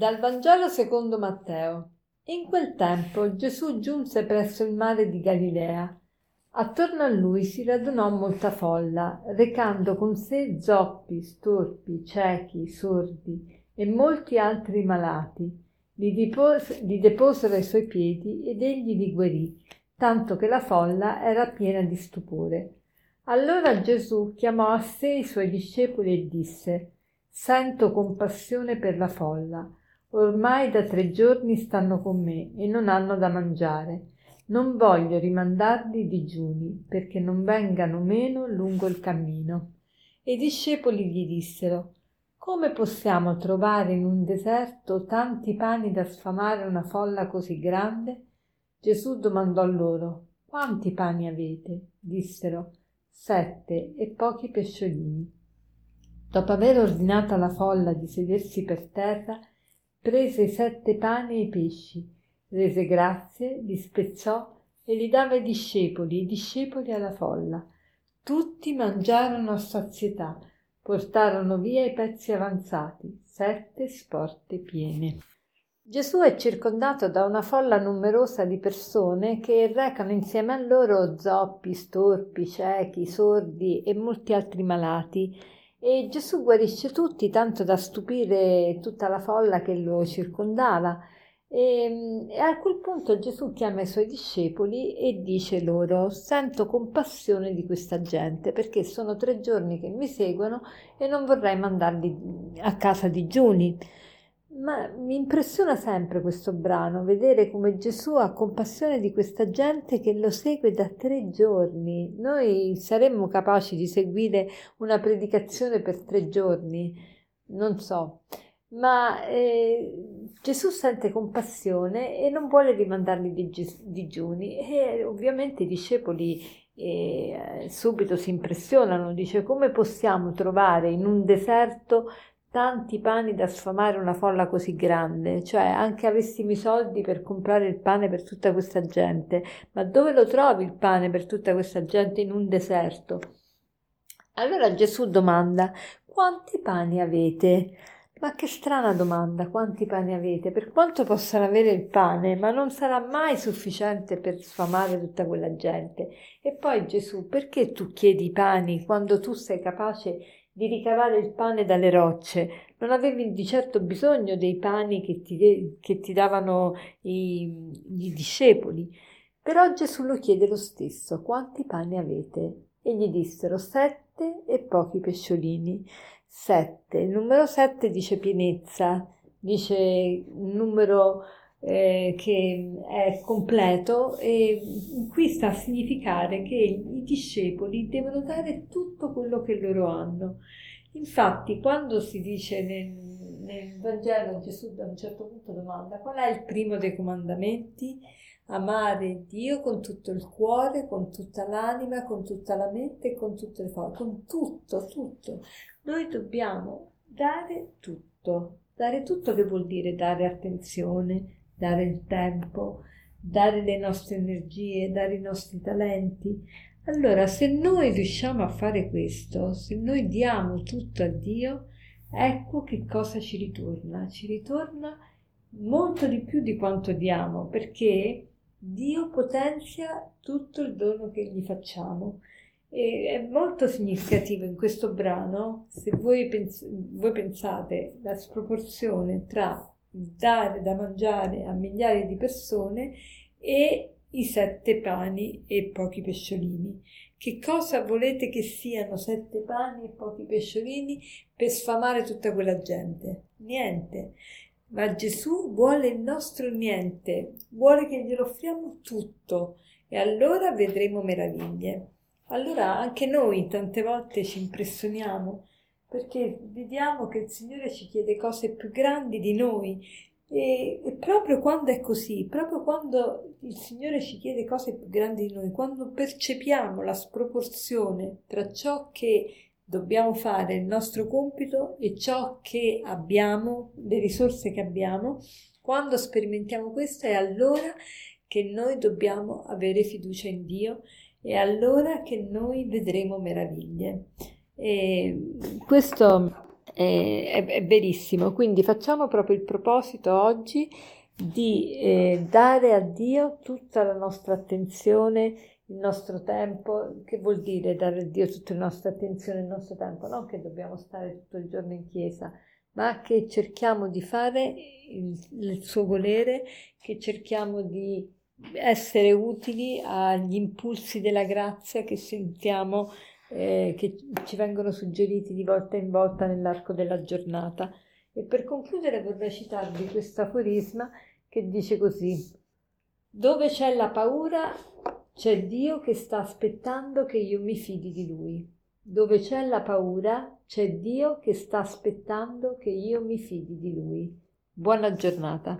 Dal Vangelo secondo Matteo. In quel tempo Gesù giunse presso il mare di Galilea. Attorno a lui si radunò molta folla, recando con sé zoppi, storpi, ciechi, sordi e molti altri malati. Li, depos- li deposero ai suoi piedi ed egli li guarì, tanto che la folla era piena di stupore. Allora Gesù chiamò a sé i suoi discepoli e disse Sento compassione per la folla. Ormai da tre giorni stanno con me e non hanno da mangiare. Non voglio rimandarli digiuni perché non vengano meno lungo il cammino. E i discepoli gli dissero come possiamo trovare in un deserto tanti pani da sfamare una folla così grande? Gesù domandò loro Quanti pani avete? dissero Sette e pochi pesciolini. Dopo aver ordinato alla folla di sedersi per terra, prese sette pani e pesci, rese grazie, li spezzò e li dava ai discepoli, i discepoli alla folla. Tutti mangiarono a sazietà, portarono via i pezzi avanzati, sette sporte piene. Gesù è circondato da una folla numerosa di persone che recano insieme a loro zoppi, storpi, ciechi, sordi e molti altri malati. E Gesù guarisce tutti, tanto da stupire tutta la folla che lo circondava. E, e, a quel punto Gesù chiama i suoi discepoli e dice loro: Sento compassione di questa gente perché sono tre giorni che mi seguono e non vorrei mandarli a casa digiuni. Ma mi impressiona sempre questo brano, vedere come Gesù ha compassione di questa gente che lo segue da tre giorni. Noi saremmo capaci di seguire una predicazione per tre giorni? Non so. Ma eh, Gesù sente compassione e non vuole rimandarli digiuni e ovviamente i discepoli eh, subito si impressionano, dice come possiamo trovare in un deserto tanti pani da sfamare una folla così grande, cioè anche avessimo i soldi per comprare il pane per tutta questa gente, ma dove lo trovi il pane per tutta questa gente in un deserto? Allora Gesù domanda, quanti pani avete? Ma che strana domanda, quanti pani avete? Per quanto possano avere il pane, ma non sarà mai sufficiente per sfamare tutta quella gente. E poi Gesù, perché tu chiedi i pani quando tu sei capace di ricavare il pane dalle rocce. Non avevi di certo bisogno dei pani che ti, che ti davano i, i discepoli. Però Gesù lo chiede lo stesso, quanti pani avete? E gli dissero sette e pochi pesciolini. Sette. Il numero sette dice pienezza, dice un numero eh, che è completo e qui sta a significare che i discepoli devono dare tutto quello che loro hanno. Infatti, quando si dice nel, nel Vangelo, Gesù da un certo punto domanda qual è il primo dei comandamenti? Amare Dio con tutto il cuore, con tutta l'anima, con tutta la mente e con tutte le forze, con tutto, tutto. Noi dobbiamo dare tutto. Dare tutto che vuol dire dare attenzione, dare il tempo, dare le nostre energie, dare i nostri talenti. Allora, se noi riusciamo a fare questo, se noi diamo tutto a Dio, ecco che cosa ci ritorna. Ci ritorna molto di più di quanto diamo, perché Dio potenzia tutto il dono che gli facciamo. E è molto significativo in questo brano, se voi, pens- voi pensate la sproporzione tra dare da mangiare a migliaia di persone e i sette pani e pochi pesciolini. Che cosa volete che siano sette pani e pochi pesciolini per sfamare tutta quella gente? Niente. Ma Gesù vuole il nostro niente, vuole che glielo offriamo tutto e allora vedremo meraviglie. Allora anche noi tante volte ci impressioniamo perché vediamo che il Signore ci chiede cose più grandi di noi e, e, proprio quando è così, proprio quando il Signore ci chiede cose più grandi di noi, quando percepiamo la sproporzione tra ciò che dobbiamo fare, il nostro compito e ciò che abbiamo, le risorse che abbiamo, quando sperimentiamo questo è allora che noi dobbiamo avere fiducia in Dio e allora che noi vedremo meraviglie. E questo è, è, è verissimo, quindi facciamo proprio il proposito oggi di eh, dare a Dio tutta la nostra attenzione, il nostro tempo. Che vuol dire dare a Dio tutta la nostra attenzione, il nostro tempo? Non che dobbiamo stare tutto il giorno in chiesa, ma che cerchiamo di fare il, il suo volere, che cerchiamo di essere utili agli impulsi della grazia che sentiamo, eh, che ci vengono suggeriti di volta in volta nell'arco della giornata. E per concludere vorrei citarvi questo aforisma che dice così, dove c'è la paura c'è Dio che sta aspettando che io mi fidi di Lui. Dove c'è la paura c'è Dio che sta aspettando che io mi fidi di Lui. Buona giornata.